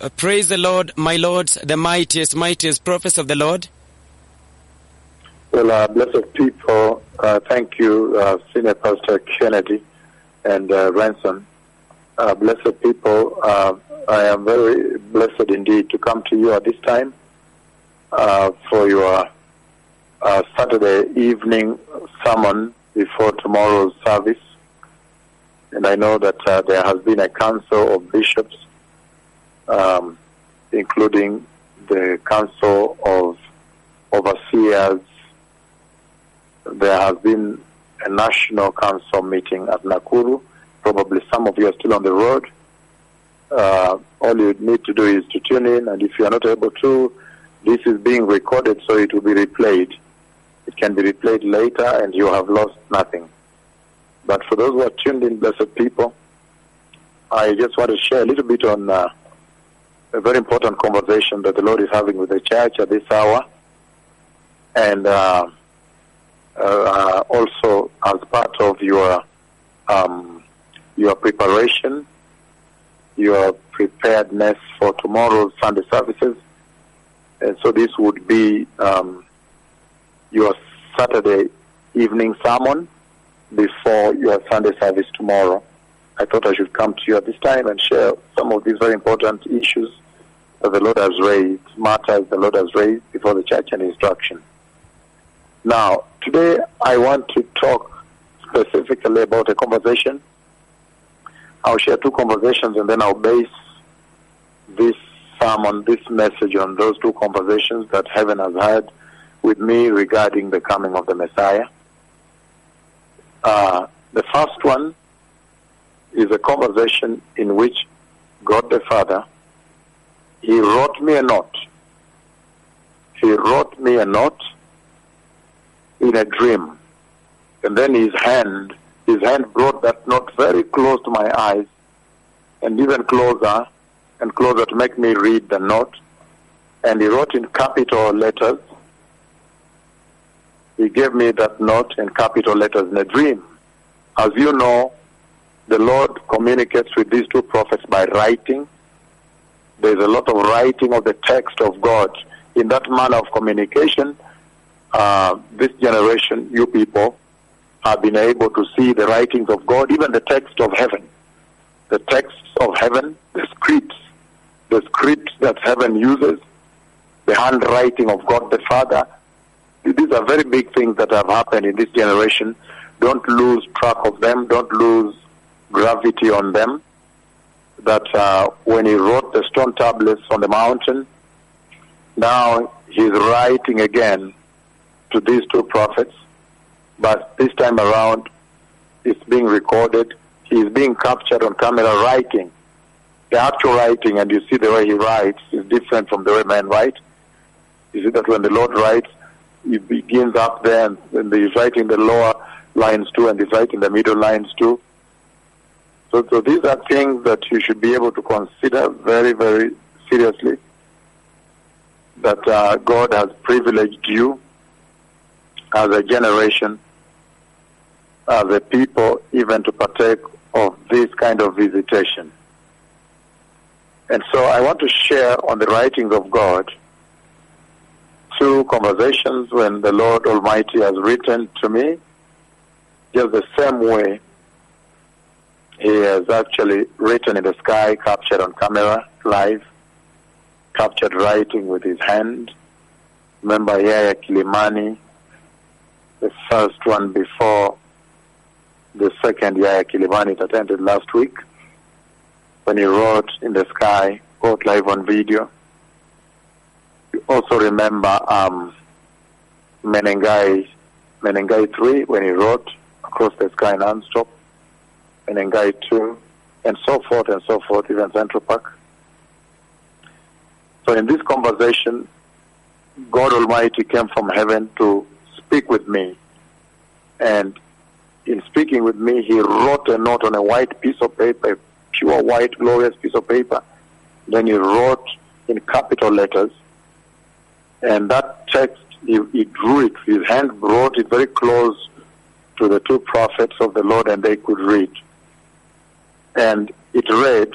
Uh, praise the Lord, my lords, the mightiest, mightiest prophets of the Lord. Well, uh, blessed people, uh, thank you, uh, Senior Pastor Kennedy and uh, Ransom. Uh, blessed people, I am very blessed indeed to come to you at this time for your Saturday evening sermon before tomorrow's service. And I know that there has been a council of bishops, um, including the council of overseers. There has been a national council meeting at Nakuru. Probably some of you are still on the road. Uh, all you need to do is to tune in, and if you are not able to, this is being recorded, so it will be replayed. It can be replayed later, and you have lost nothing. But for those who are tuned in, blessed people, I just want to share a little bit on uh, a very important conversation that the Lord is having with the church at this hour, and uh, uh, also as part of your um, your preparation, your preparedness for tomorrow's Sunday services. And so this would be um, your Saturday evening sermon before your Sunday service tomorrow. I thought I should come to you at this time and share some of these very important issues that the Lord has raised, matters the Lord has raised before the church and instruction. Now, today I want to talk specifically about a conversation. I'll share two conversations and then I'll base this sermon, this message on those two conversations that heaven has had with me regarding the coming of the Messiah. Uh, the first one is a conversation in which God the Father, He wrote me a note. He wrote me a note in a dream. And then his hand, his hand brought that note very close to my eyes and even closer and closer to make me read the note. And he wrote in capital letters. He gave me that note in capital letters in a dream. As you know, the Lord communicates with these two prophets by writing. There's a lot of writing of the text of God. In that manner of communication, uh, this generation, you people, have been able to see the writings of God, even the text of heaven. The texts of heaven, the scripts, the scripts that heaven uses, the handwriting of God the Father. These are very big things that have happened in this generation. Don't lose track of them. Don't lose gravity on them. That uh, when he wrote the stone tablets on the mountain, now he's writing again to these two prophets, but this time around it's being recorded. He's being captured on camera writing. The actual writing, and you see the way he writes, is different from the way men write. You see that when the Lord writes, he begins up there and, and he's writing the lower lines too, and he's writing the middle lines too. So, so these are things that you should be able to consider very, very seriously. That uh, God has privileged you as a generation, as a people, even to partake of this kind of visitation. And so I want to share on the writings of God two conversations when the Lord Almighty has written to me, just the same way He has actually written in the sky, captured on camera, live, captured writing with His hand. Remember Yahya Kilimani, the first one before the second Yahya Kilimani that ended last week, when he wrote in the sky, caught live on video. You also remember um, Menengai, Menengai 3, when he wrote across the sky non-stop, Menengai 2, and so forth and so forth, even Central Park. So in this conversation, God Almighty came from heaven to speak with me. And in speaking with me, he wrote a note on a white piece of paper, pure white, glorious piece of paper. Then he wrote in capital letters. And that text, he, he drew it, his hand brought it very close to the two prophets of the Lord, and they could read. And it read,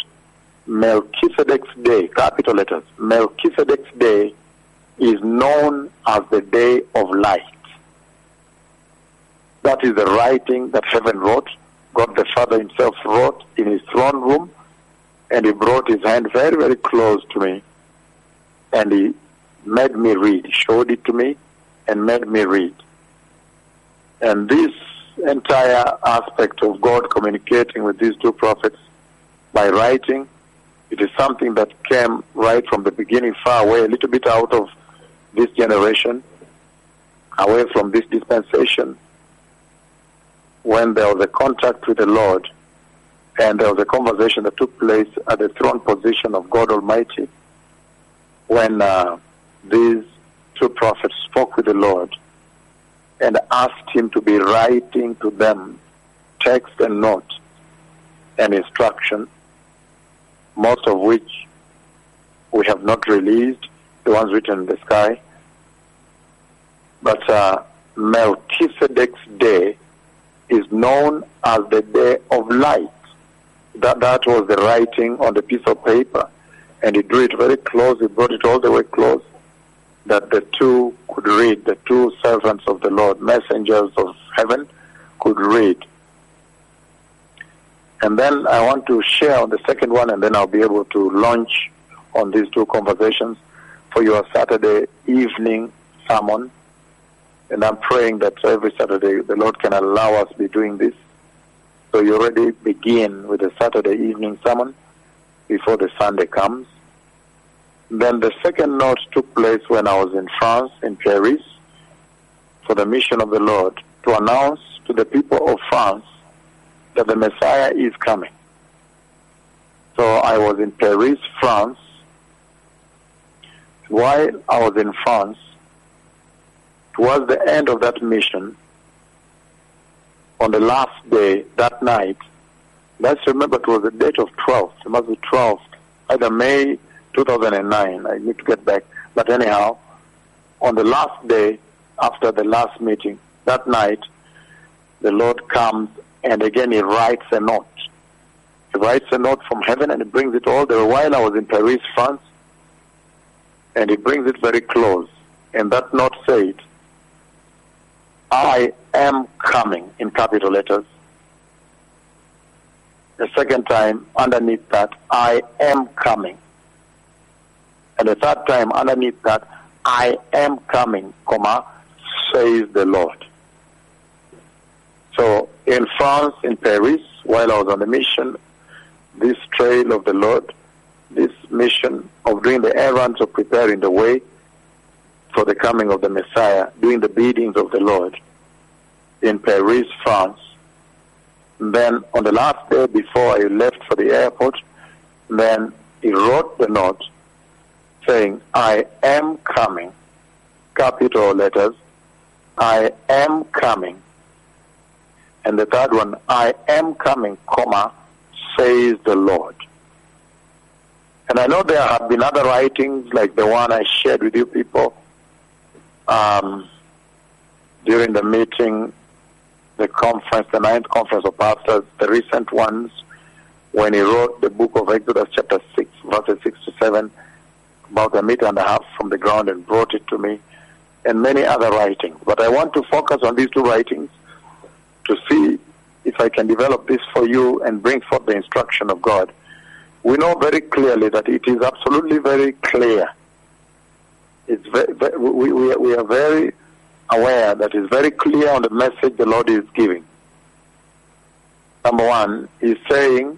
Melchizedek's day, capital letters, Melchizedek's day is known as the day of light. That is the writing that heaven wrote. God the Father himself wrote in his throne room, and he brought his hand very, very close to me, and he made me read, showed it to me, and made me read. And this entire aspect of God communicating with these two prophets by writing, it is something that came right from the beginning, far away, a little bit out of this generation, away from this dispensation, when there was a contact with the Lord and there was a conversation that took place at the throne position of God Almighty when uh, these two prophets spoke with the Lord and asked him to be writing to them text and note and instruction, most of which we have not released, the ones written in the sky. But uh, Melchizedek's day is known as the day of light. That, that was the writing on the piece of paper. And he drew it very close, he brought it all the way close, that the two could read, the two servants of the Lord, messengers of heaven, could read. And then I want to share on the second one, and then I'll be able to launch on these two conversations for your Saturday evening sermon. And I'm praying that every Saturday the Lord can allow us to be doing this. So you already begin with the Saturday evening sermon before the Sunday comes. Then the second note took place when I was in France, in Paris, for the mission of the Lord to announce to the people of France that the Messiah is coming. So I was in Paris, France. While I was in France, towards the end of that mission, on the last day, that night, let's remember it was the date of 12th, it must be 12th, either May 2009, I need to get back, but anyhow, on the last day after the last meeting, that night, the Lord comes and again he writes a note. He writes a note from heaven and he brings it all the way while I was in Paris, France, and he brings it very close. And that note said, I am coming in capital letters. The second time, underneath that, I am coming. And the third time, underneath that, I am coming, comma, says the Lord. So in France, in Paris, while I was on the mission, this trail of the Lord, this mission of doing the errands of preparing the way for the coming of the Messiah, doing the biddings of the Lord in Paris, France. then on the last day before I left for the airport, then he wrote the note saying, I am coming, capital letters, I am coming. And the third one, I am coming, comma, says the Lord. And I know there have been other writings like the one I shared with you people um, during the meeting, the conference, the ninth conference of pastors, the recent ones, when he wrote the book of Exodus chapter 6, verses 6 to 7, about a meter and a half from the ground and brought it to me, and many other writings. But I want to focus on these two writings to see if I can develop this for you and bring forth the instruction of God. We know very clearly that it is absolutely very clear. It's very, very, we, we, we are very aware that it's very clear on the message the Lord is giving. Number one, He's saying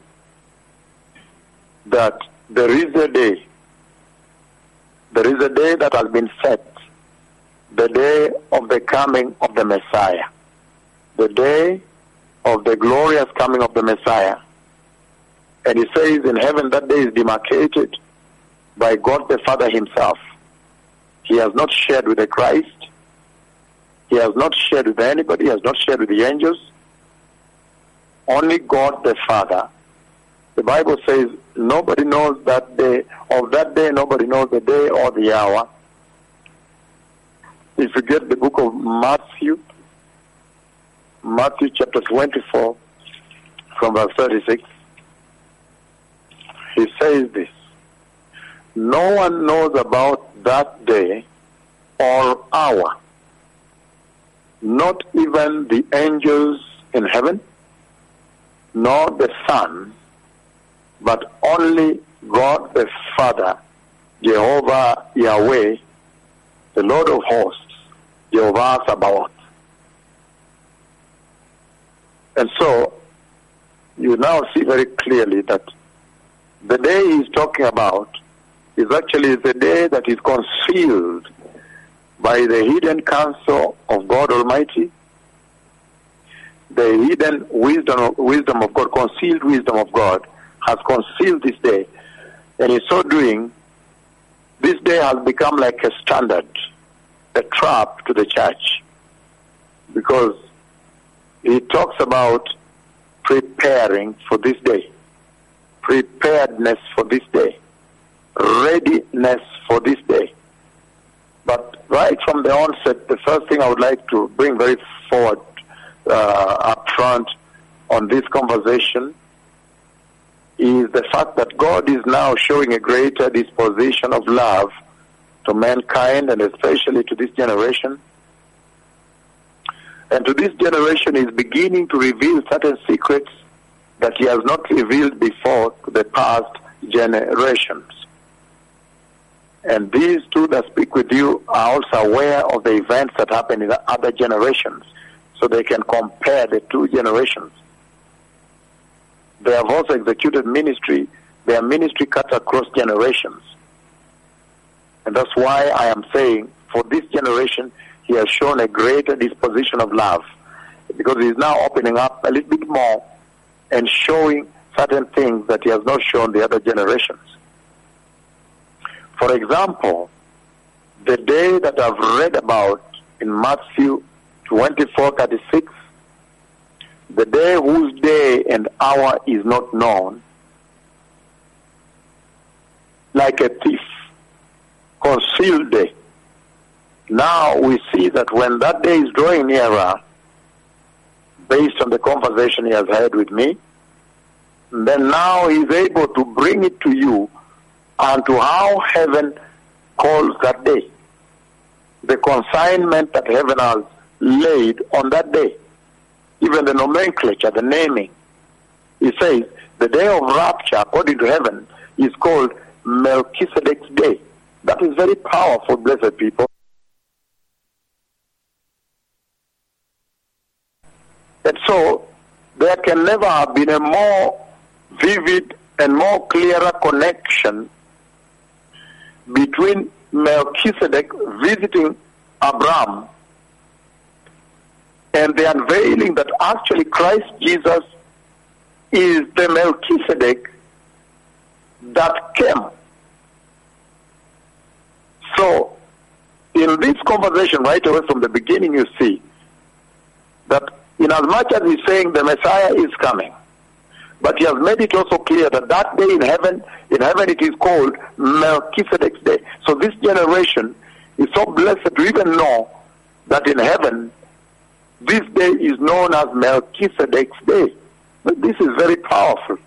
that there is a day, there is a day that has been set, the day of the coming of the Messiah, the day of the glorious coming of the Messiah. And he says in heaven that day is demarcated by God the Father himself. He has not shared with the Christ. He has not shared with anybody. He has not shared with the angels. Only God the Father. The Bible says nobody knows that day. Of that day, nobody knows the day or the hour. If you get the book of Matthew, Matthew chapter 24, from verse 36, he says this No one knows about that day or hour, not even the angels in heaven, nor the Son, but only God the Father, Jehovah Yahweh, the Lord of hosts, Jehovah Sabaoth. And so, you now see very clearly that the day he's talking about is actually the day that is concealed by the hidden counsel of God Almighty, the hidden wisdom of, wisdom of God, concealed wisdom of God, has concealed this day. And in so doing, this day has become like a standard, a trap to the church. Because he talks about preparing for this day, preparedness for this day, readiness for this day. But right from the onset, the first thing I would like to bring very forward uh, up front on this conversation is the fact that God is now showing a greater disposition of love to mankind and especially to this generation. And to this generation is beginning to reveal certain secrets that he has not revealed before to the past generations. And these two that speak with you are also aware of the events that happen in the other generations, so they can compare the two generations. They have also executed ministry, their ministry cuts across generations. And that's why I am saying, for this generation, he has shown a greater disposition of love, because he is now opening up a little bit more and showing certain things that he has not shown the other generations. For example, the day that I've read about in Matthew 24 36, the day whose day and hour is not known, like a thief, concealed day. Now we see that when that day is drawing nearer, based on the conversation he has had with me, then now he's able to bring it to you and to how heaven calls that day. The consignment that heaven has laid on that day. Even the nomenclature, the naming. He says the day of rapture, according to heaven, is called Melchizedek's day. That is very powerful, blessed people. And so there can never have been a more vivid and more clearer connection between Melchizedek visiting Abraham and the unveiling that actually Christ Jesus is the Melchizedek that came. So, in this conversation, right away from the beginning, you see that in as much as he's saying the Messiah is coming, but he has made it also clear that that day in heaven, in heaven it is called Melchizedek's day. So this generation is so blessed to even know that in heaven, this day is known as Melchizedek's day. But this is very powerful.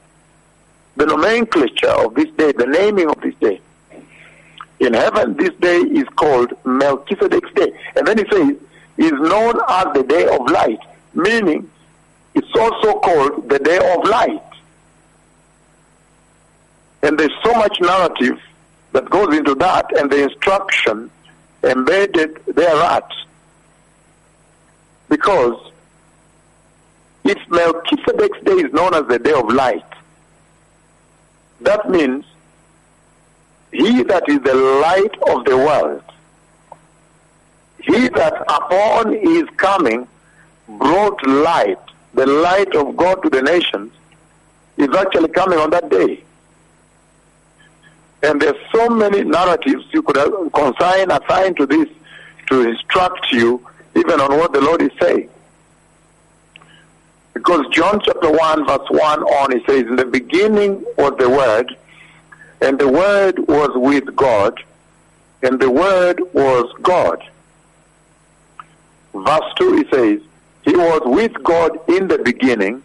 The nomenclature of this day, the naming of this day. In heaven, this day is called Melchizedek's day. And then he says, is known as the day of light, meaning it's also called the day of light. And there's so much narrative that goes into that and the instruction embedded thereat. Because if Melchizedek's day is known as the day of light, that means he that is the light of the world, he that upon his coming brought light, the light of God to the nations, is actually coming on that day. And there's so many narratives you could consign, assign to this to instruct you even on what the Lord is saying. Because John chapter 1 verse 1 on, he says, In the beginning was the Word, and the Word was with God, and the Word was God. Verse 2 he says, He was with God in the beginning.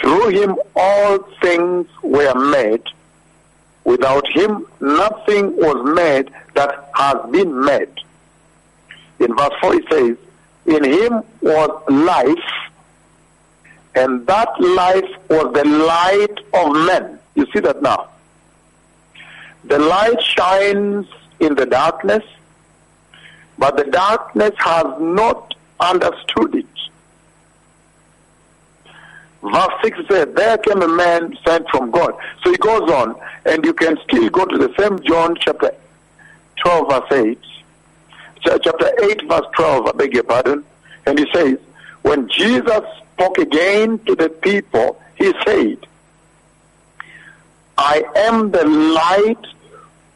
Through him all things were made, Without him, nothing was made that has been made. In verse 4 it says, In him was life, and that life was the light of men. You see that now? The light shines in the darkness, but the darkness has not understood it. Verse 6 says, There came a man sent from God. So he goes on, and you can still go to the same John chapter 12, verse 8. Chapter 8, verse 12, I beg your pardon. And he says, When Jesus spoke again to the people, he said, I am the light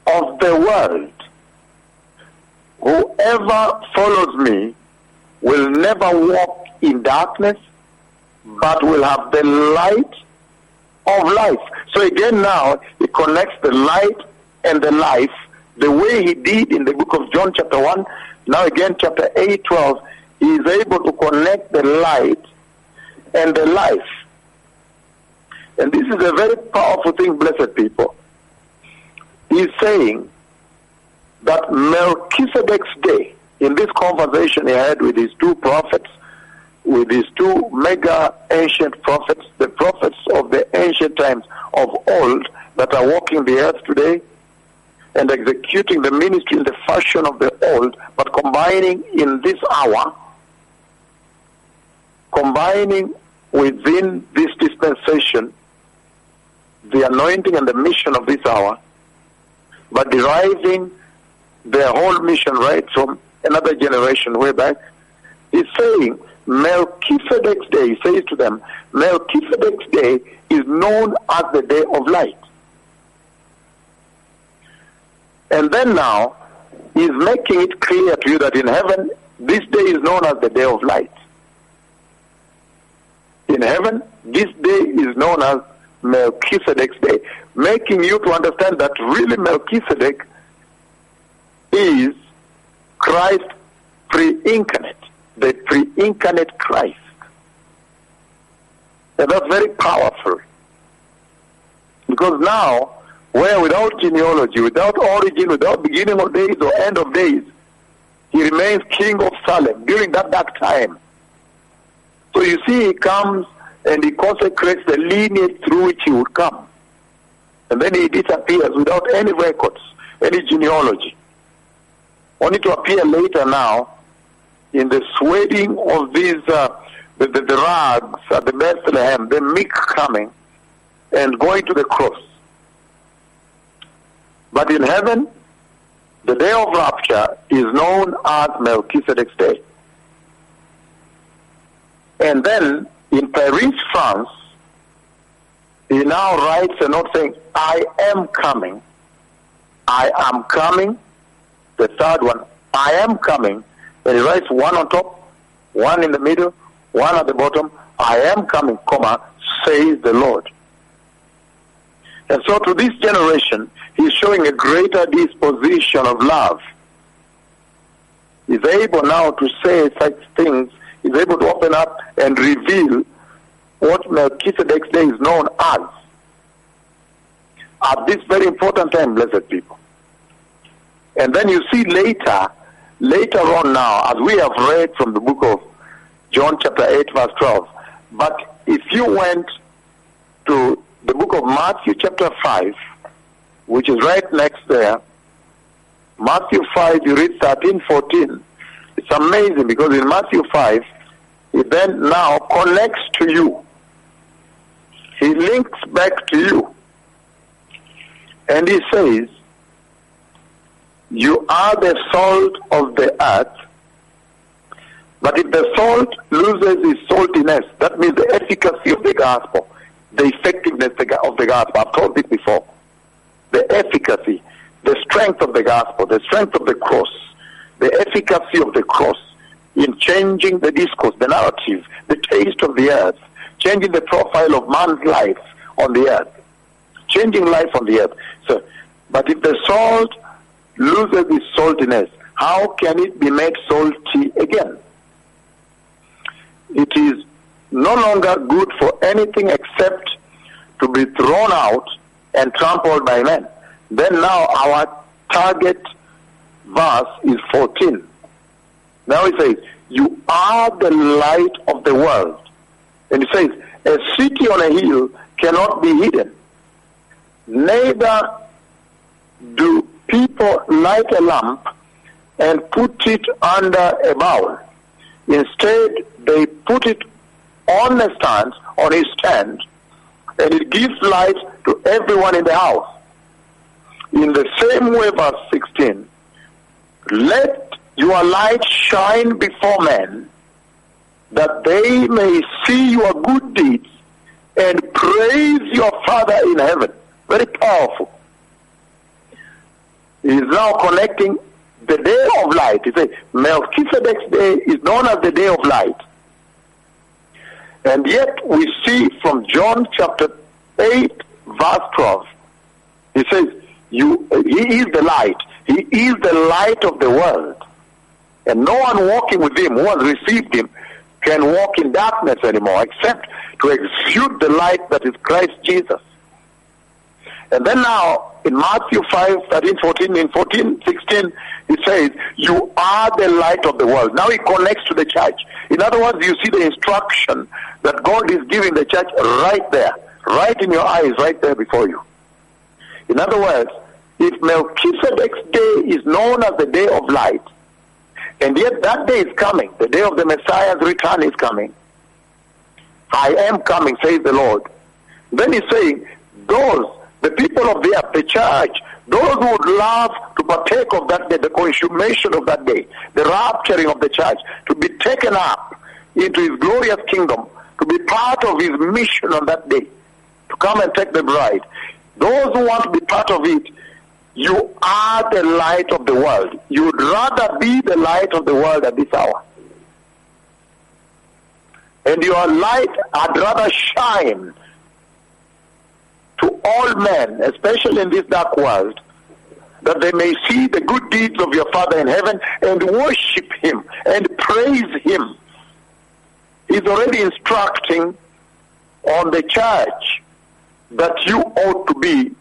of the world. Whoever follows me will never walk in darkness, but will have the light of life. So again now, he connects the light and the life the way he did in the book of John chapter 1. Now again, chapter 8, 12, he is able to connect the light and the life. And this is a very powerful thing, blessed people. He's saying that Melchizedek's day, in this conversation he had with his two prophets, with his two mega ancient prophets, the prophets of the ancient times of old that are walking the earth today and executing the ministry in the fashion of the old, but combining in this hour, combining within this dispensation the anointing and the mission of this hour, but deriving their whole mission right from another generation way back, is saying Melchizedek's day, he says to them, Melchizedek's day is known as the day of light. And then now, he's making it clear to you that in heaven, this day is known as the day of light. In heaven, this day is known as Melchizedek's day, making you to understand that really Melchizedek is Christ pre-incarnate, the pre-incarnate Christ. And that's very powerful. Because now, where without genealogy, without origin, without beginning of days or end of days, he remains king of Salem during that dark time. So you see, he comes and he consecrates the lineage through which he would come. And then he disappears without any records, any genealogy. Only to appear later now in the sweating of these, uh, the, the, the rags at the Bethlehem, the meek coming and going to the cross. But in heaven, the day of rapture is known as Melchizedek's day. And then in Paris, France, he now writes a note saying, I am coming. I am coming. The third one, I am coming. And he writes one on top, one in the middle, one at the bottom. I am coming, comma, says the Lord. And so to this generation, he's showing a greater disposition of love. He's able now to say such things is able to open up and reveal what Melchizedek's day is known as. At this very important time, blessed people. And then you see later, later on now, as we have read from the book of John chapter 8 verse 12, but if you went to the book of Matthew chapter 5, which is right next there, Matthew 5, you read 13, 14. It's amazing because in Matthew 5, he then now connects to you. He links back to you. And he says, You are the salt of the earth. But if the salt loses its saltiness, that means the efficacy of the gospel, the effectiveness of the gospel. I've told this before. The efficacy, the strength of the gospel, the strength of the cross, the efficacy of the cross in changing the discourse, the narrative, the taste of the earth, changing the profile of man's life on the earth, changing life on the earth. So, but if the salt loses its saltiness, how can it be made salty again? It is no longer good for anything except to be thrown out and trampled by men. Then now our target verse is 14. Now it says, You are the light of the world. And it says, A city on a hill cannot be hidden. Neither do people light a lamp and put it under a bowl. Instead, they put it on a stand, on a stand, and it gives light to everyone in the house. In the same way, verse 16, let your light shine before men, that they may see your good deeds and praise your Father in heaven. Very powerful. He is now connecting the day of light. He says Melchizedek's day is known as the day of light. And yet we see from John chapter 8 verse 12, he says, you, he is the light. He is the light of the world. And no one walking with him who has received him can walk in darkness anymore except to exude the light that is Christ Jesus. And then now in Matthew 5, 13, 14, in 14, 16, he says, You are the light of the world. Now he connects to the church. In other words, you see the instruction that God is giving the church right there, right in your eyes, right there before you. In other words, if Melchizedek's day is known as the day of light, and yet that day is coming, the day of the Messiah's return is coming. I am coming, says the Lord. Then he's saying, those, the people of the the church, those who would love to partake of that day, the consummation of that day, the rapturing of the church, to be taken up into his glorious kingdom, to be part of his mission on that day, to come and take the bride. Those who want to be part of it, you are the light of the world. You would rather be the light of the world at this hour. And your light had rather shine to all men, especially in this dark world, that they may see the good deeds of your Father in heaven and worship Him and praise Him. He's already instructing on the church that you ought to be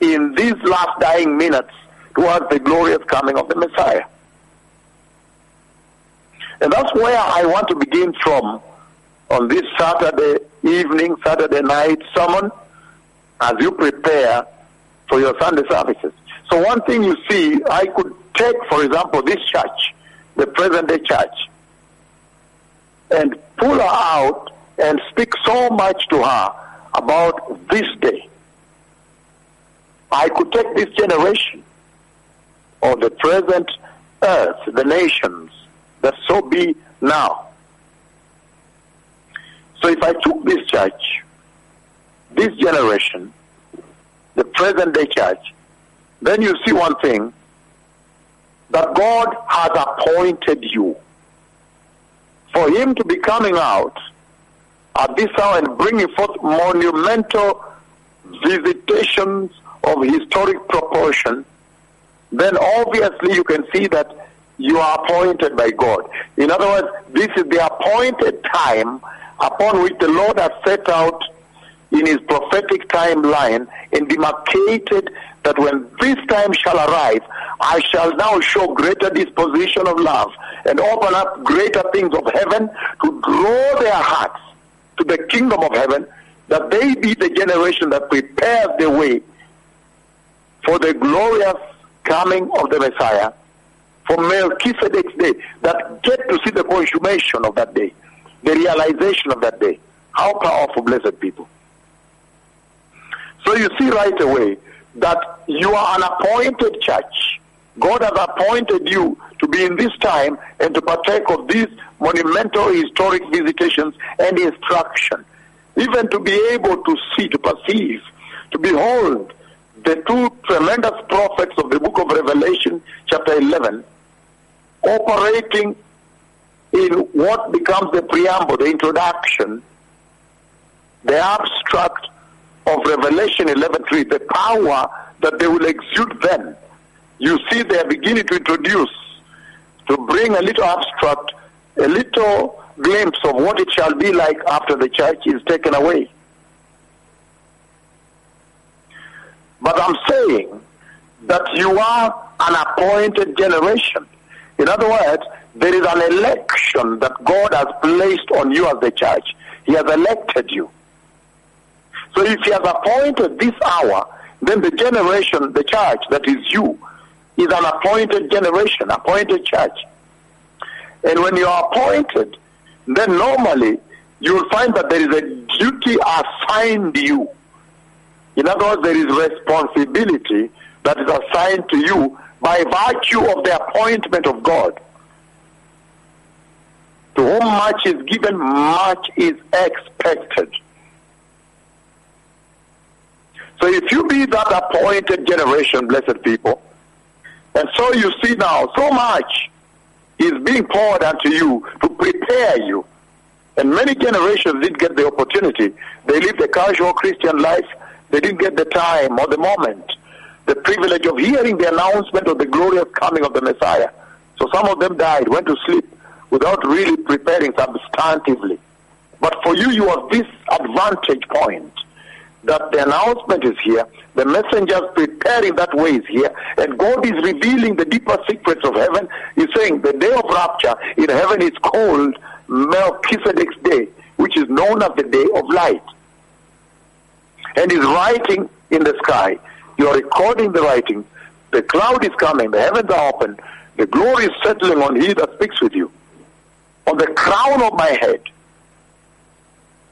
in these last dying minutes towards the glorious coming of the Messiah. And that's where I want to begin from on this Saturday evening, Saturday night sermon, as you prepare for your Sunday services. So one thing you see, I could take, for example, this church, the present day church, and pull her out and speak so much to her about this day. I could take this generation or the present earth, the nations, that so be now. So if I took this church, this generation, the present day church, then you see one thing that God has appointed you for Him to be coming out at this hour and bringing forth monumental visitations of historic proportion, then obviously you can see that you are appointed by God. In other words, this is the appointed time upon which the Lord has set out in his prophetic timeline and demarcated that when this time shall arrive, I shall now show greater disposition of love and open up greater things of heaven to draw their hearts to the kingdom of heaven, that they be the generation that prepares the way for the glorious coming of the Messiah, for Melchizedek's day, that get to see the consummation of that day, the realization of that day. How powerful, blessed people. So you see right away that you are an appointed church. God has appointed you to be in this time and to partake of these monumental historic visitations and instruction. Even to be able to see, to perceive, to behold the two tremendous prophets of the book of Revelation, chapter 11, operating in what becomes the preamble, the introduction, the abstract of Revelation 11.3, the power that they will exude then. You see they are beginning to introduce, to bring a little abstract, a little glimpse of what it shall be like after the church is taken away. But I'm saying that you are an appointed generation. In other words, there is an election that God has placed on you as the church. He has elected you. So if he has appointed this hour, then the generation, the church that is you, is an appointed generation, appointed church. And when you are appointed, then normally you will find that there is a duty assigned you. In other words, there is responsibility that is assigned to you by virtue of the appointment of God. To whom much is given, much is expected. So if you be that appointed generation, blessed people, and so you see now, so much is being poured unto you to prepare you. And many generations didn't get the opportunity. They lived a casual Christian life. They didn't get the time or the moment, the privilege of hearing the announcement of the glorious coming of the Messiah. So some of them died, went to sleep without really preparing substantively. But for you, you have this advantage point that the announcement is here, the messengers preparing that way is here, and God is revealing the deeper secrets of heaven. He's saying the day of rapture in heaven is called Melchizedek's day, which is known as the day of light. And he's writing in the sky. You are recording the writing. The cloud is coming, the heavens are open, the glory is settling on he that speaks with you. On the crown of my head,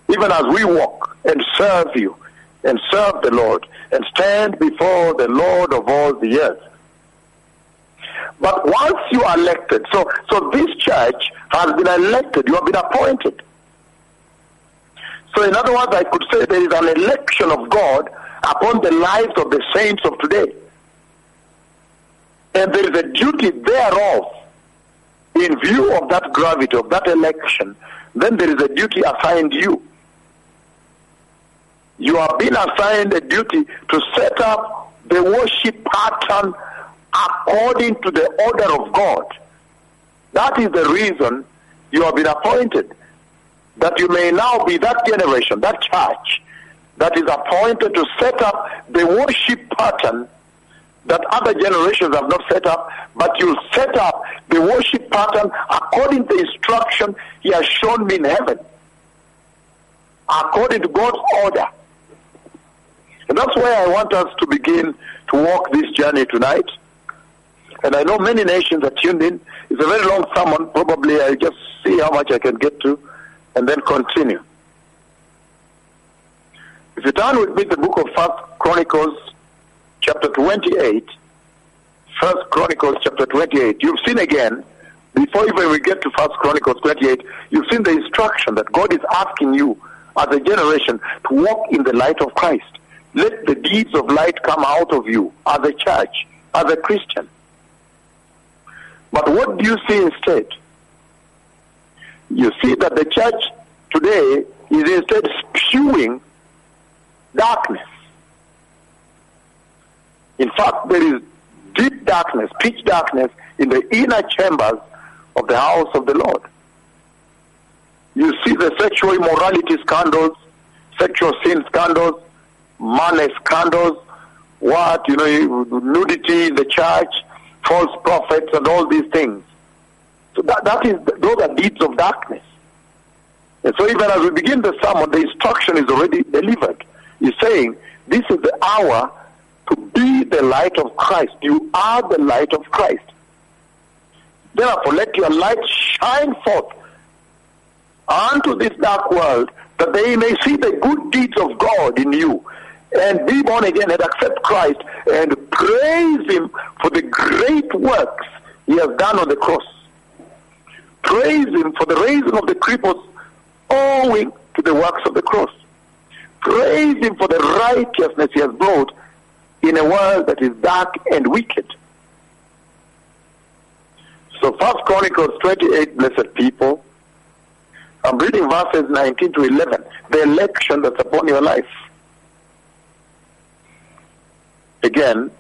even as we walk and serve you and serve the Lord and stand before the Lord of all the earth. But once you are elected, so, so this church has been elected, you have been appointed. So in other words, I could say there is an election of God upon the lives of the saints of today. And there is a duty thereof in view of that gravity, of that election, then there is a duty assigned you. You have been assigned a duty to set up the worship pattern according to the order of God. That is the reason you have been appointed. That you may now be that generation, that church, that is appointed to set up the worship pattern that other generations have not set up, but you set up the worship pattern according to the instruction He has shown me in heaven, according to God's order. And that's why I want us to begin to walk this journey tonight. And I know many nations are tuned in. It's a very long sermon. Probably I'll just see how much I can get to and then continue. If you turn with me the book of First Chronicles, chapter 28, First Chronicles, chapter 28, you've seen again, before even we get to First Chronicles 28, you've seen the instruction that God is asking you as a generation to walk in the light of Christ. Let the deeds of light come out of you as a church, as a Christian. But what do you see instead? You see that the church today is instead spewing darkness. In fact, there is deep darkness, pitch darkness in the inner chambers of the house of the Lord. You see the sexual immorality scandals, sexual sin scandals, money scandals, what, you know, nudity in the church, false prophets, and all these things. So that, that is, those are deeds of darkness. And so even as we begin the sermon, the instruction is already delivered. He's saying, this is the hour to be the light of Christ. You are the light of Christ. Therefore, let your light shine forth unto this dark world that they may see the good deeds of God in you and be born again and accept Christ and praise Him for the great works He has done on the cross. Praise Him for the raising of the cripples owing to the works of the cross. Praise Him for the righteousness He has brought in a world that is dark and wicked. So First Chronicles 28, blessed people, I'm reading verses 19 to 11, the election that's upon your life. Again,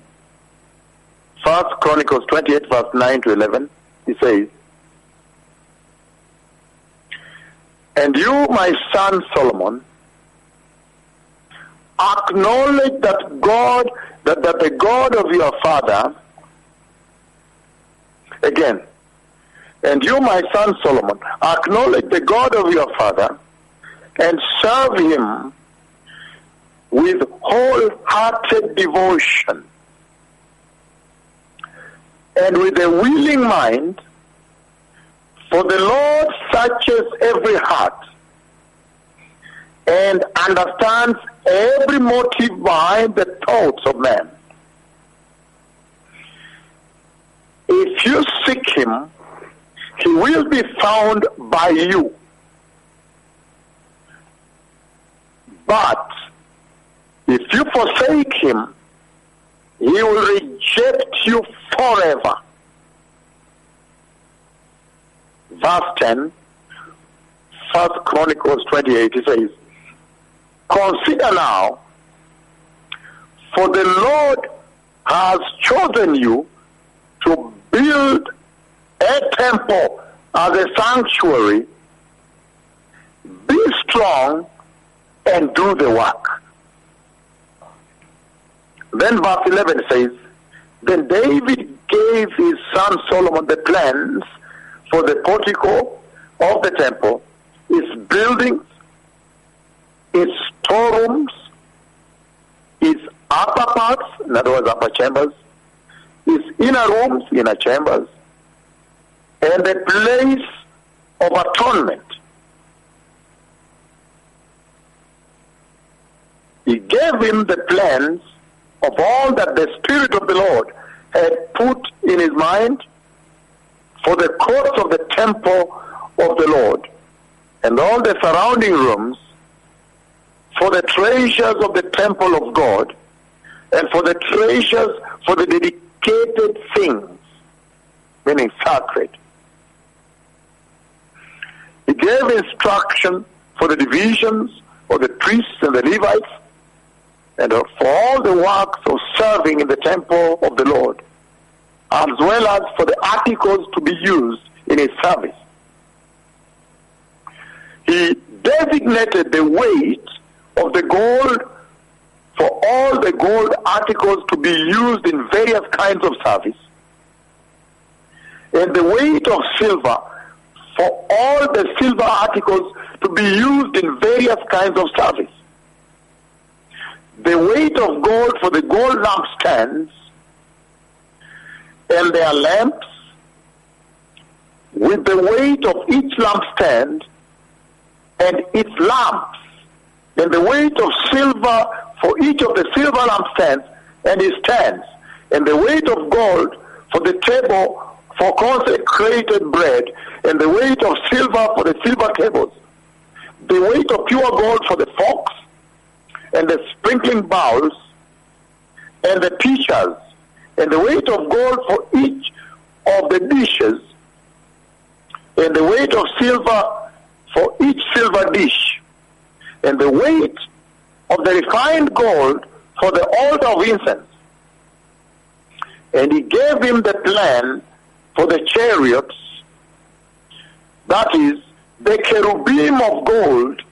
First Chronicles 28, verse 9 to 11, he says, And you, my son Solomon, acknowledge that God, that, that the God of your father, again, and you, my son Solomon, acknowledge the God of your father and serve him with wholehearted devotion and with a willing mind, for the Lord searches every heart and understands every motive behind the thoughts of man. If you seek him, he will be found by you. But if you forsake him, he will reject you forever. Verse 10, First Chronicles 28, it says, Consider now, for the Lord has chosen you to build a temple as a sanctuary. Be strong and do the work. Then verse 11 says, Then David gave his son Solomon the plans for the portico of the temple, its buildings, its storerooms, its upper parts, in other words, upper chambers, its inner rooms, inner chambers, and the place of atonement. He gave him the plans of all that the Spirit of the Lord had put in his mind for the courts of the temple of the Lord and all the surrounding rooms for the treasures of the temple of God and for the treasures for the dedicated things, meaning sacred. He gave instruction for the divisions of the priests and the Levites and for all the works of serving in the temple of the Lord, as well as for the articles to be used in his service. He designated the weight of the gold for all the gold articles to be used in various kinds of service, and the weight of silver for all the silver articles to be used in various kinds of service. The weight of gold for the gold lampstands and their lamps, with the weight of each lampstand and its lamps, and the weight of silver for each of the silver lampstands and its stands, and the weight of gold for the table for consecrated bread, and the weight of silver for the silver tables, the weight of pure gold for the forks, and the sprinkling bowls, and the pitchers, and the weight of gold for each of the dishes, and the weight of silver for each silver dish, and the weight of the refined gold for the altar of incense. And he gave him the plan for the chariots, that is, the cherubim of gold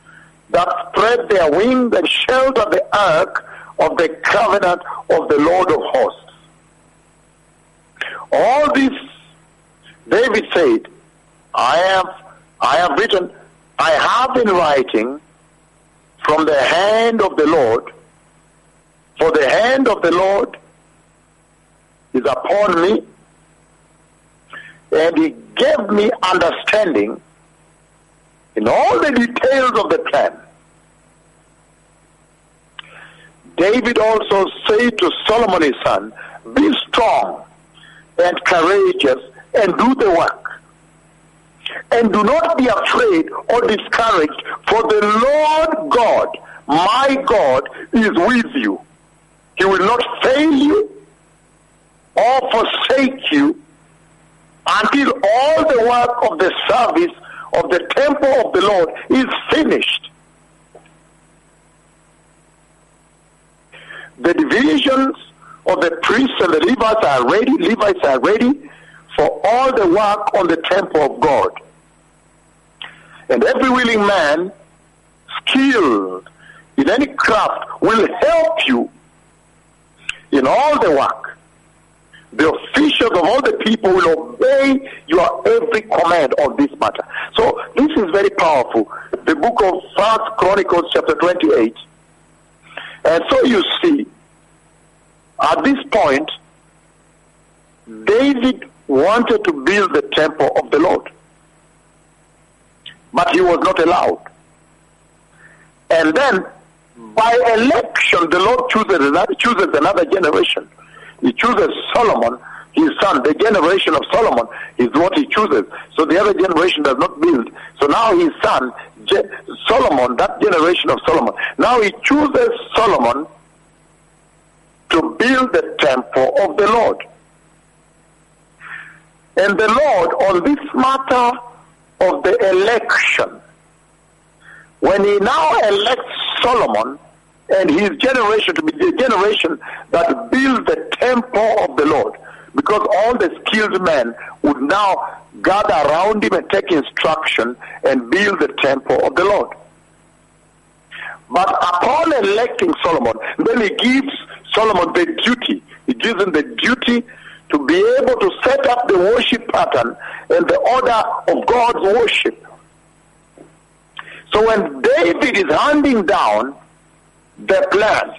that spread their wings and shelter the ark of the covenant of the Lord of hosts. All this, David said, I have, I have written, I have been writing from the hand of the Lord, for the hand of the Lord is upon me, and he gave me understanding in all the details of the plan. David also said to Solomon his son, Be strong and courageous and do the work. And do not be afraid or discouraged, for the Lord God, my God, is with you. He will not fail you or forsake you until all the work of the service of the temple of the Lord is finished. The divisions of the priests and the Levites are ready, Levites are ready for all the work on the temple of God. And every willing man skilled in any craft will help you in all the work. The officials of all the people will obey your every command on this matter. So this is very powerful. The book of First Chronicles chapter 28. And so you see, at this point, David wanted to build the temple of the Lord. But he was not allowed. And then, by election, the Lord chooses another, chooses another generation. He chooses Solomon, his son. The generation of Solomon is what he chooses. So the other generation does not build. So now his son, Solomon, that generation of Solomon, now he chooses Solomon to build the temple of the Lord. And the Lord, on this matter of the election, when he now elects Solomon and his generation to be the generation that builds the temple of the Lord, because all the skilled men would now gather around him and take instruction and build the temple of the Lord. But upon electing Solomon, then he gives Solomon the duty. He gives him the duty to be able to set up the worship pattern and the order of God's worship. So when David is handing down the plan,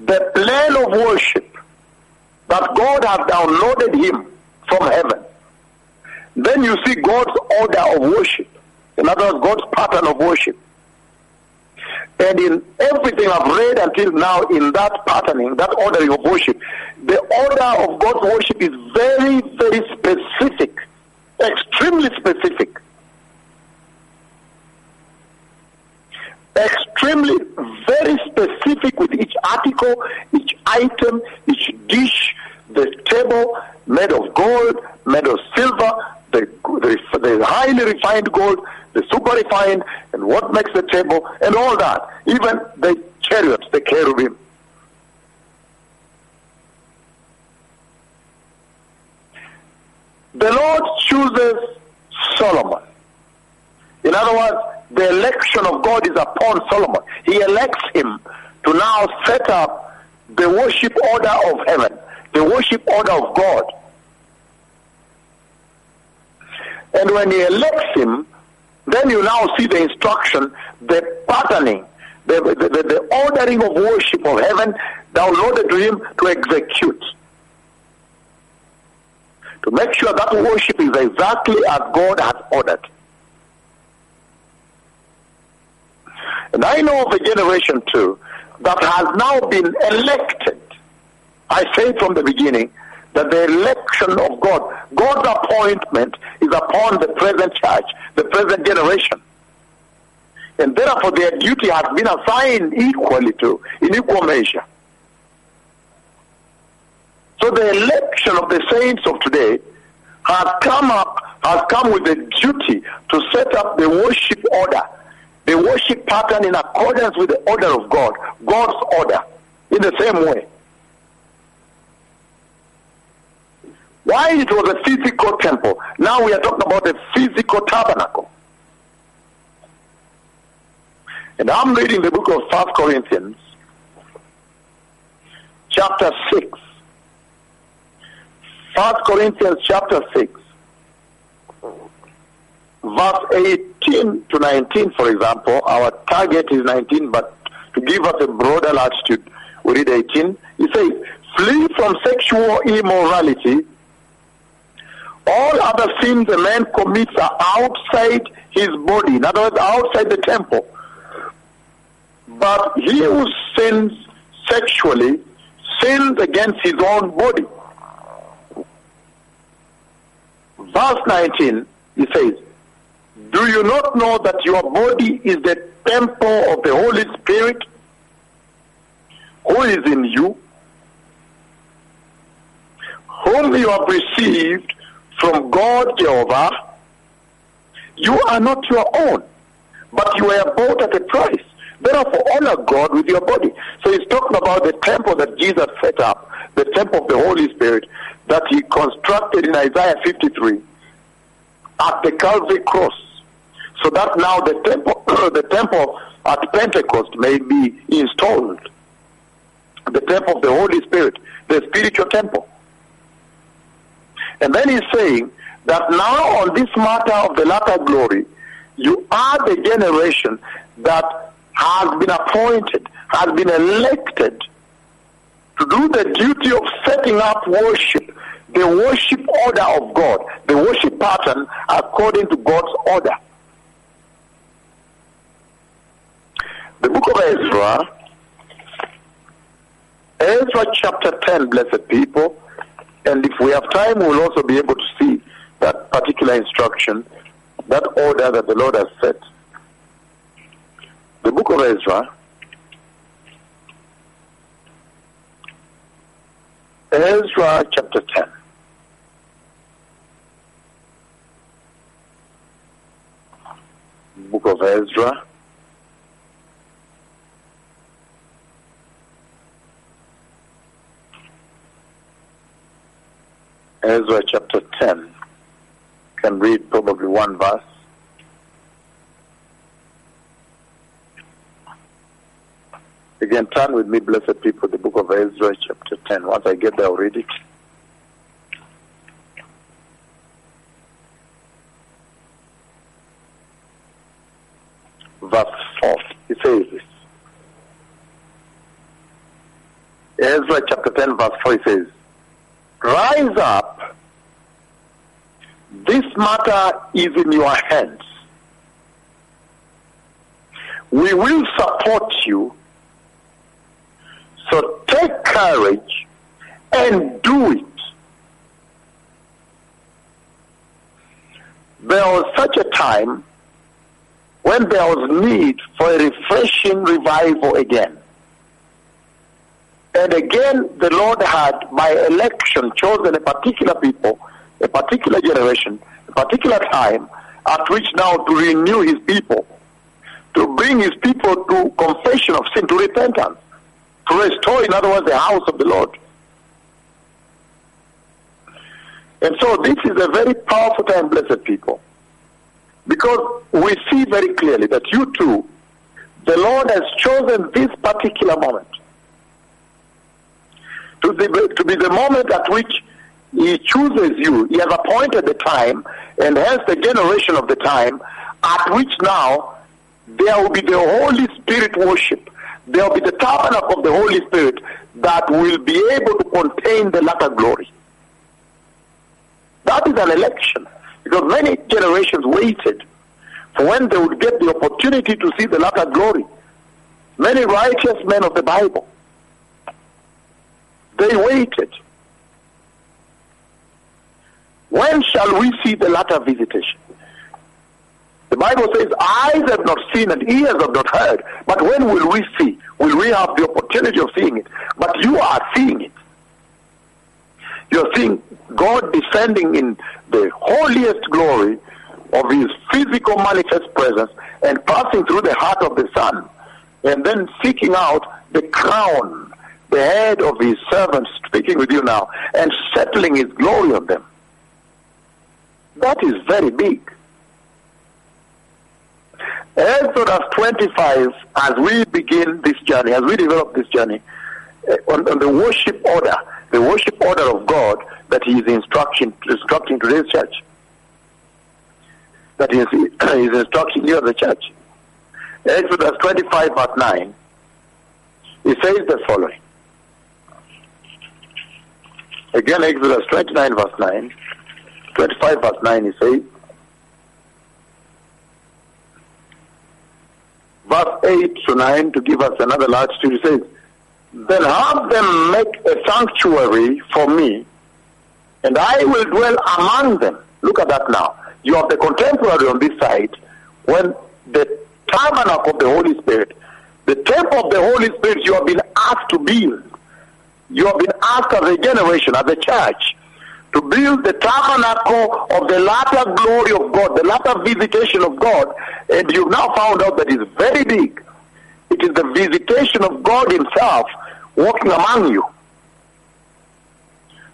the plan of worship that God has downloaded him from heaven, then you see God's order of worship. In other words, God's pattern of worship. And in everything I've read until now, in that patterning, that ordering of worship, the order of God's worship is very, very specific, extremely specific. Extremely, very specific with each article, each item, each dish, the table made of gold, made of silver, the, the, the highly refined gold, the super refined, and what makes the table, and all that. Even the chariots, the cherubim. The Lord chooses Solomon. In other words, the election of God is upon Solomon. He elects him to now set up the worship order of heaven, the worship order of God. And when he elects him, then you now see the instruction, the patterning, the, the, the, the ordering of worship of heaven downloaded to him to execute. To make sure that worship is exactly as God has ordered. And I know of a generation too that has now been elected. I say from the beginning that the election of God, God's appointment is upon the present church, the present generation. And therefore their duty has been assigned equally to, in equal measure. So the election of the saints of today has come up, has come with the duty to set up the worship order, the worship pattern in accordance with the order of God, God's order, in the same way. Why it was a physical temple, now we are talking about a physical tabernacle. And I'm reading the book of First Corinthians, chapter 6. First Corinthians chapter 6, verse 18 to 19, for example. Our target is 19, but to give us a broader latitude, we read 18. He says, Flee from sexual immorality. All other sins a man commits are outside his body, in other words, outside the temple. But he who sins sexually sins against his own body. Verse 19, he says, Do you not know that your body is the temple of the Holy Spirit who is in you, whom you have received from God Jehovah? You are not your own, but you were bought at a price. Therefore, honor God with your body. So he's talking about the temple that Jesus set up, the temple of the Holy Spirit that he constructed in Isaiah 53 at the Calvary cross. So that now the temple, the temple at Pentecost may be installed. the temple of the Holy Spirit, the spiritual temple. And then he's saying that now on this matter of the latter glory, you are the generation that has been appointed, has been elected to do the duty of setting up worship, the worship order of God, the worship pattern according to God's order. The book of Ezra, Ezra chapter 10, blessed people, and if we have time, we'll also be able to see that particular instruction, that order that the Lord has set. The book of Ezra, Ezra chapter 10. Book of Ezra. Ezra chapter 10. Can read probably one verse. Again, turn with me, blessed people, the book of Ezra, chapter 10. Once I get there, I'll read it. Verse 4. It says this. Ezra chapter 10, verse 4, it says, Rise up. This matter is in your hands. We will support you so take courage and do it. There was such a time when there was need for a refreshing revival again. And again, the Lord had, by election, chosen a particular people, a particular generation, a particular time, at which now to renew his people, to bring his people to confession of sin, to repentance to restore, in other words, the house of the Lord. And so this is a very powerful time, blessed people. Because we see very clearly that you too, the Lord has chosen this particular moment to be, to be the moment at which He chooses you. He has appointed the time and hence the generation of the time at which now there will be the Holy Spirit worship there will be the tabernacle of the Holy Spirit that will be able to contain the latter glory. That is an election because many generations waited for when they would get the opportunity to see the latter glory. Many righteous men of the Bible, they waited. When shall we see the latter visitation? The Bible says, eyes have not seen and ears have not heard. But when will we see? Will we have the opportunity of seeing it? But you are seeing it. You're seeing God descending in the holiest glory of his physical manifest presence and passing through the heart of the Son and then seeking out the crown, the head of his servants speaking with you now and settling his glory on them. That is very big. Exodus 25, as we begin this journey, as we develop this journey, uh, on, on, the worship order, the worship order of God that He is instructing, instructing today's church, that He is, is instructing you as a church. Exodus 25, verse 9, He says the following. Again, Exodus 29, verse 9, 25, verse 9, He says, verse 8 to 9 to give us another large It says, Then have them make a sanctuary for me, and I will dwell among them. Look at that now. You have the contemporary on this side when the tabernacle of the Holy Spirit, the temple of the Holy Spirit you have been asked to build. You have been asked as a generation, as a church, to build the tabernacle of the latter glory of God, the latter visitation of God, and you've now found out that it's very big. It is the visitation of God Himself walking among you.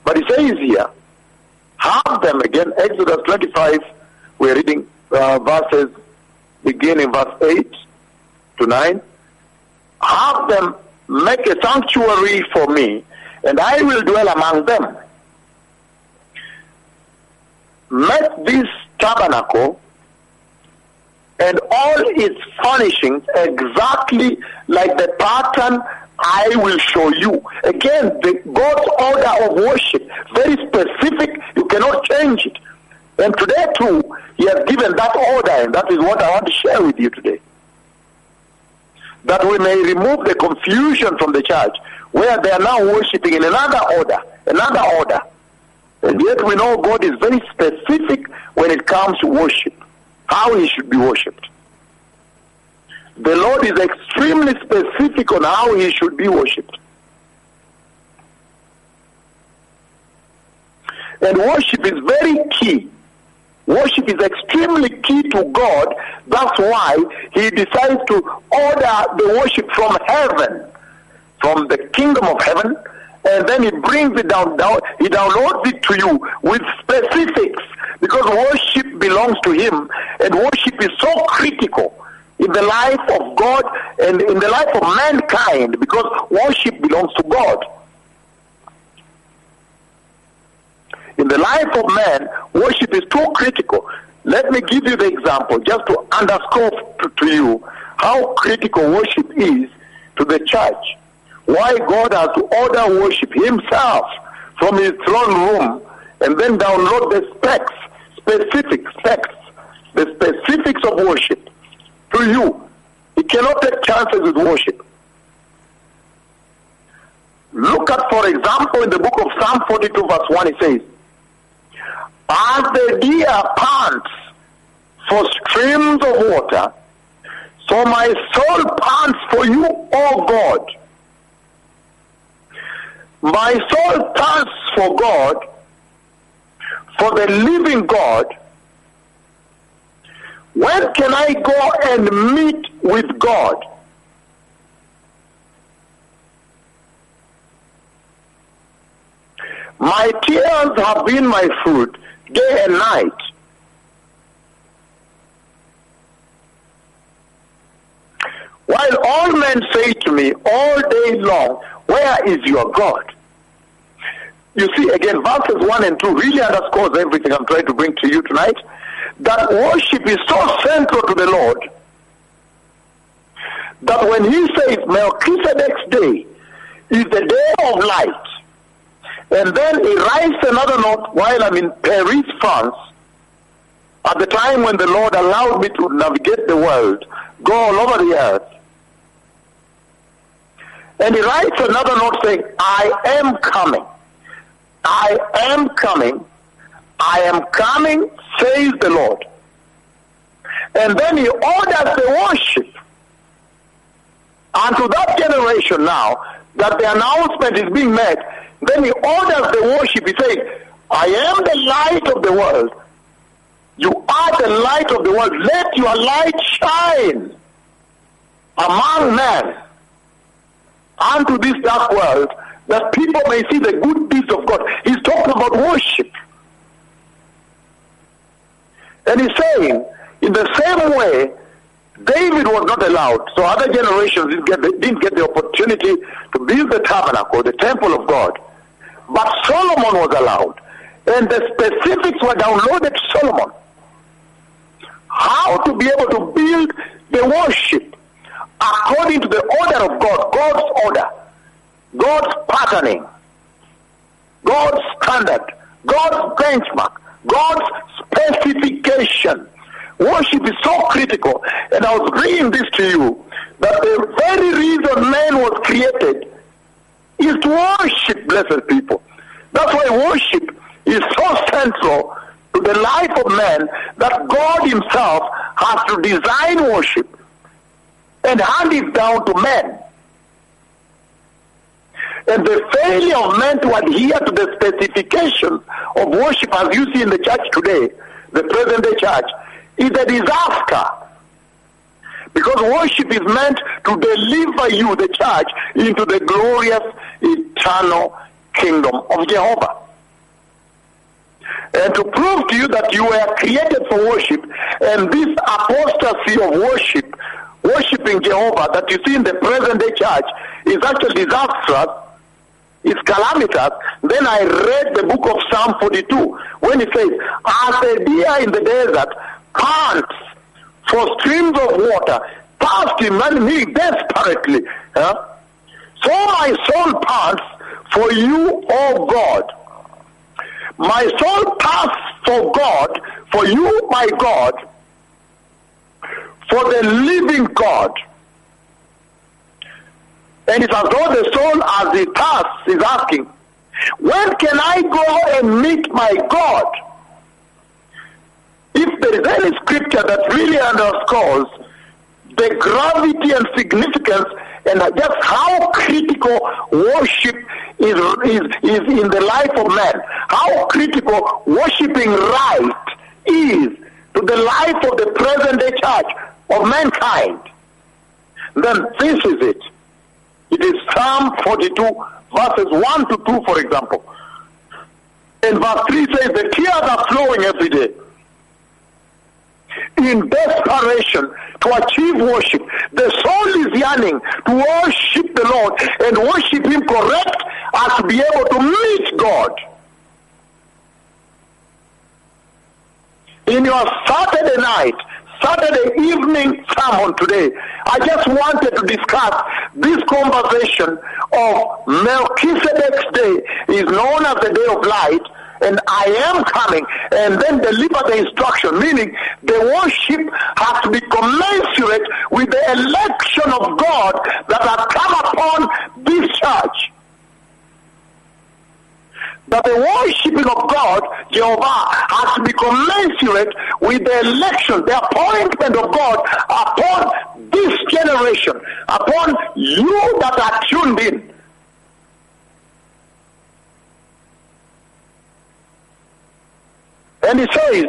But He says here, have them again, Exodus 25, we're reading uh, verses beginning in verse 8 to 9. Have them make a sanctuary for me, and I will dwell among them. Make this tabernacle and all its furnishings exactly like the pattern I will show you. Again, the God's order of worship, very specific, you cannot change it. And today too, He has given that order, and that is what I want to share with you today. That we may remove the confusion from the church, where they are now worshiping in another order, another order. And yet we know God is very specific when it comes to worship, how He should be worshipped. The Lord is extremely specific on how He should be worshipped. And worship is very key. Worship is extremely key to God. That's why He decides to order the worship from heaven, from the kingdom of heaven, and then He brings it down, down He downloads it to you with specifics because worship belongs to Him, and worship is so critical in the life of God and in the life of mankind because worship belongs to God. In the life of man, worship is too critical. Let me give you the example just to underscore to, to you how critical worship is to the church. Why God has to order worship himself from his throne room and then download the specs, specific specs, the specifics of worship to you. He cannot take chances with worship. Look at, for example, in the book of Psalm 42, verse 1, it says, As the deer pants for streams of water, so my soul pants for you, O God. My soul thirsts for God, for the living God. When can I go and meet with God? My tears have been my food day and night. While all men say to me all day long, Where is your God? You see, again, verses 1 and 2 really underscores everything I'm trying to bring to you tonight. That worship is so central to the Lord that when he says Melchizedek's day is the day of light, and then he writes another note while I'm in Paris, France, at the time when the Lord allowed me to navigate the world, go all over the earth. And he writes another note saying, I am coming. I am coming. I am coming, says the Lord. And then he orders the worship. And to that generation now, that the announcement is being made, then he orders the worship. He says, I am the light of the world. You are the light of the world. Let your light shine among men unto this dark world that people may see the good deeds of God. He's talking about worship. And he's saying, in the same way, David was not allowed, so other generations didn't get, the, didn't get the opportunity to build the tabernacle, the temple of God. But Solomon was allowed. And the specifics were downloaded to Solomon. How to be able to build the worship according to the order of God, God's order, God's patterning, God's standard, God's benchmark, God's specification. Worship is so critical. And I was bringing this to you that the very reason man was created is to worship blessed people. That's why worship is so central to the life of man that God himself has to design worship and hand it down to men. And the failure of men to adhere to the specifications of worship as you see in the church today, the present day church, is a disaster. Because worship is meant to deliver you, the church, into the glorious, eternal kingdom of Jehovah. And to prove to you that you were created for worship, and this apostasy of worship, worshiping Jehovah that you see in the present day church, is actually disastrous, it's calamitous, then I read the book of Psalm 42 when it says, As a deer in the desert pants for streams of water, thirsty man me desperately. huh? So my soul pants for you, O God. My soul thirsts for God, for you, my God, for the living God. And it's as though the soul, as it thirsts, is asking, when can I go and meet my God? If there is any scripture that really underscores the gravity and significance and just how critical worship is, is, is in the life of man, how critical worshiping right is to the life of the present day church of mankind, then this is it. It is Psalm 42, verses 1 to 2, for example. And verse 3 says, The tears are flowing every day. In desperation to achieve worship, the soul is yearning to worship the Lord and worship Him correct as to be able to meet God. In your Saturday night, Saturday evening sermon today, I just wanted to discuss this conversation of Melchizedek's day is known as the day of light, and I am coming, and then deliver the instruction, meaning the worship has to be commensurate with the election of God that has come upon this church that the worshiping of God, Jehovah, has to be commensurate with the election, the appointment of God upon this generation, upon you that are tuned in. And he says,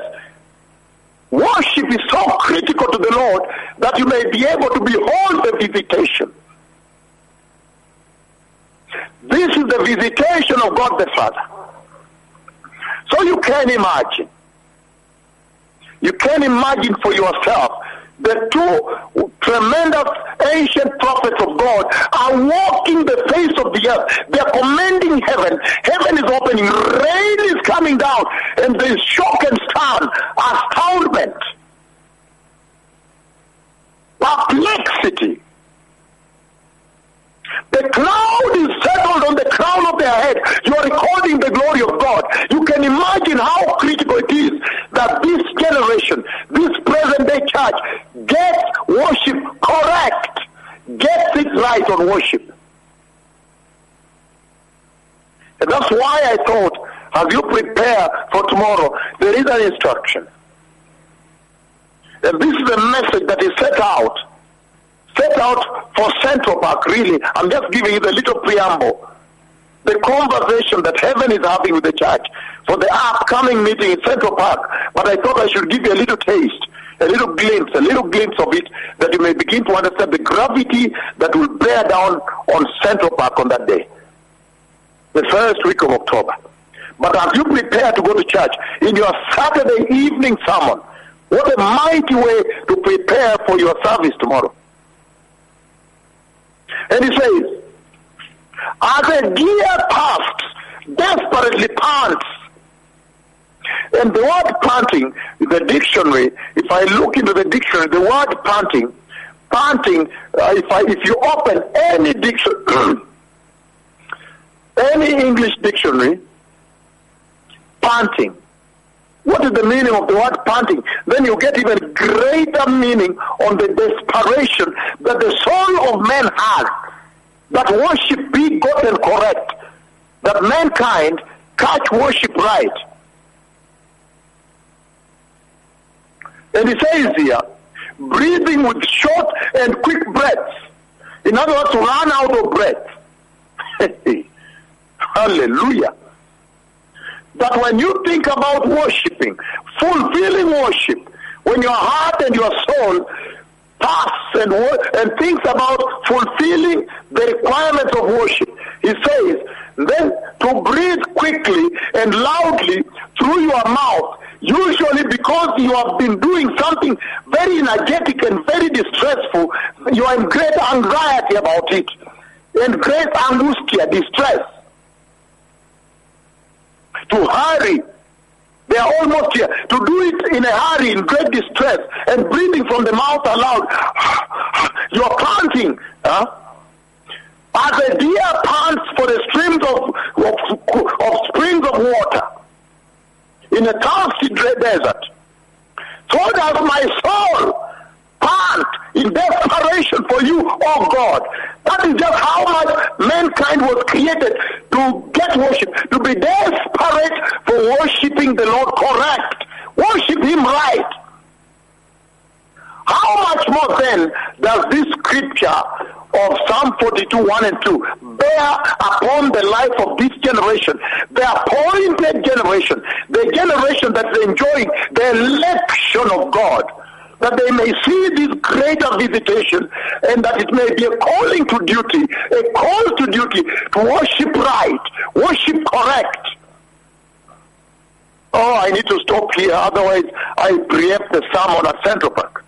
worship is so critical to the Lord that you may be able to behold the visitation. This is the visitation of God the Father. So you can imagine. You can imagine for yourself the two tremendous ancient prophets of God are walking the face of the earth. They are commanding heaven. Heaven is opening. Rain is coming down. And there is shock and stun, astoundment, perplexity. The cloud is settled on the crown of their head. You are recording the glory of God. You can imagine how critical it is that this generation, this present day church, gets worship correct, gets it right on worship. And that's why I thought, as you prepare for tomorrow, there is an instruction. And this is a message that is set out set out for Central Park, really. I'm just giving you the little preamble. The conversation that heaven is having with the church for the upcoming meeting in Central Park. But I thought I should give you a little taste, a little glimpse, a little glimpse of it, that you may begin to understand the gravity that will bear down on Central Park on that day. The first week of October. But as you prepare to go to church, in your Saturday evening sermon, what a mighty way to prepare for your service tomorrow. And he says, as a deer pants, desperately pants. And the word panting, the dictionary, if I look into the dictionary, the word panting, panting, uh, if, I, if you open any dictionary, any English dictionary, panting, what is the meaning of the word panting? Then you get even greater meaning on the desperation that the soul of man has. That worship be gotten correct. That mankind catch worship right. And he says here, breathing with short and quick breaths. In other words, run out of breath. Hallelujah that when you think about worshiping, fulfilling worship, when your heart and your soul pass and, and thinks about fulfilling the requirements of worship, he says, then to breathe quickly and loudly through your mouth, usually because you have been doing something very energetic and very distressful, you are in great anxiety about it. and great angustia, distress, to hurry. They are almost here. To do it in a hurry, in great distress, and breathing from the mouth aloud. You are panting. Huh? As a deer pants for the streams of, of, of springs of water in a thirsty desert, so does my soul pant in desperation for you, oh God. That is just how much mankind was created to get worship, to be desperate for worshiping the Lord correct. Worship Him right. How much more then does this scripture of Psalm 42, 1 and 2 bear upon the life of this generation, the appointed generation, the generation that is enjoying the election of God, that they may see this greater visitation and that it may be a calling to duty, a call to duty to worship right, worship correct. Oh, I need to stop here, otherwise I preempt the sermon at Central Park.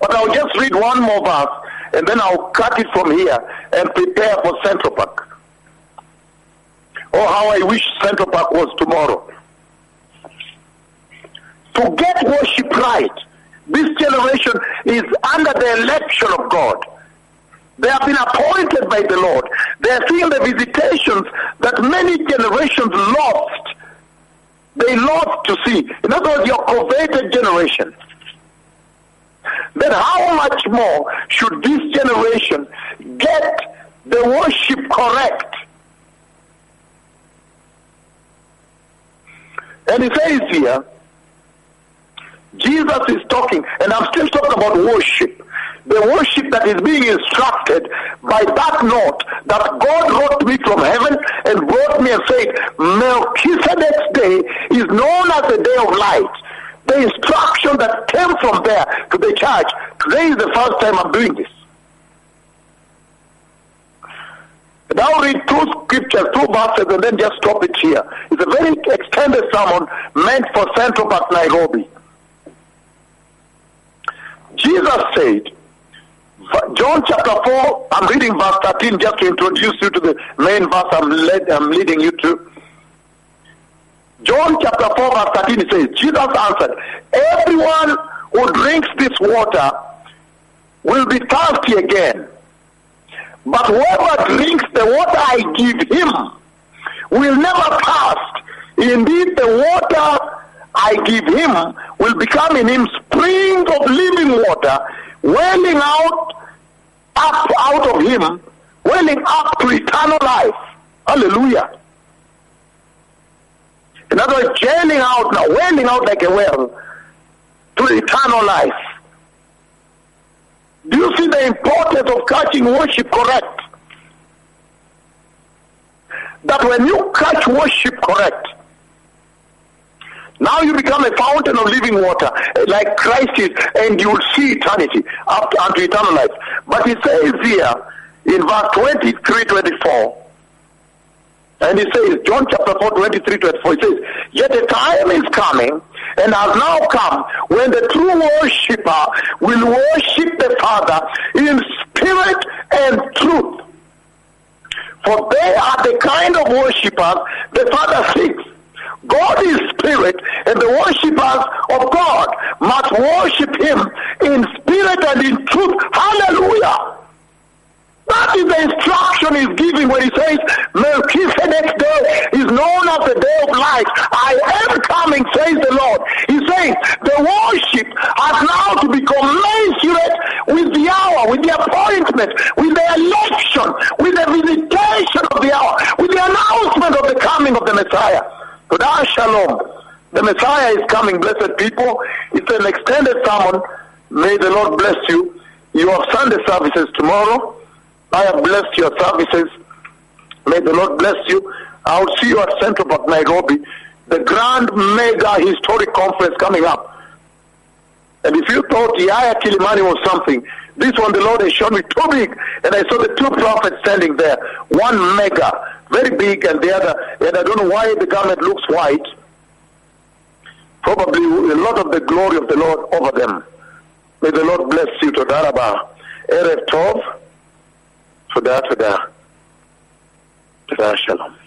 But I'll just read one more verse and then I'll cut it from here and prepare for Central Park. Oh, how I wish Central Park was tomorrow. To get worship right, this generation is under the election of God. They have been appointed by the Lord. They are seeing the visitations that many generations lost. They lost to see. In other words, your coveted generation then how much more should this generation get the worship correct? And he says here, Jesus is talking, and I'm still talking about worship. The worship that is being instructed by that note that God wrote me from heaven and brought me and said, Melchizedek's day is known as the day of light the instruction that came from there to the church. Today is the first time I'm doing this. I'll read two scriptures, two verses, and then just stop it here. It's a very extended sermon meant for Central Park, Nairobi. Jesus said, John chapter 4, I'm reading verse 13 just to introduce you to the main verse I'm, led, I'm leading you to. John chapter 4 verse 13 it says, Jesus answered, everyone who drinks this water will be thirsty again. But whoever drinks the water I give him will never thirst. Indeed, the water I give him will become in him springs of living water, welling out up out of him, welling up to eternal life. Hallelujah. In other words, jailing out now, wailing out like a well to eternal life. Do you see the importance of catching worship correct? That when you catch worship correct, now you become a fountain of living water, like Christ is, and you will see eternity up to, unto eternal life. But he says here in verse 23, 24, and he says, John chapter 4, 23, 24, he says, Yet a time is coming, and has now come, when the true worshipper will worship the Father in spirit and truth. For they are the kind of worshippers the Father seeks. God is spirit, and the worshippers of God must worship him in spirit and in truth. Hallelujah. That is the instruction he's giving when he says Melchizedek's day is known as the day of light. I am coming, says the Lord. He says the worship has now to be commensurate with the hour, with the appointment, with the election, with the visitation of the hour, with the announcement of the coming of the Messiah. Todah Shalom. The Messiah is coming, blessed people. It's an extended sermon. May the Lord bless you. You have Sunday services tomorrow. I have blessed your services. May the Lord bless you. I'll see you at Central Park, Nairobi. The grand mega historic conference coming up. And if you thought Yaya Kilimani was something, this one the Lord has shown me too big. And I saw the two prophets standing there. One mega, very big, and the other, and I don't know why the garment looks white. Probably a lot of the glory of the Lord over them. May the Lord bless you Todah Rabah. Erev Tov, Todah Todah. Todah Shalom.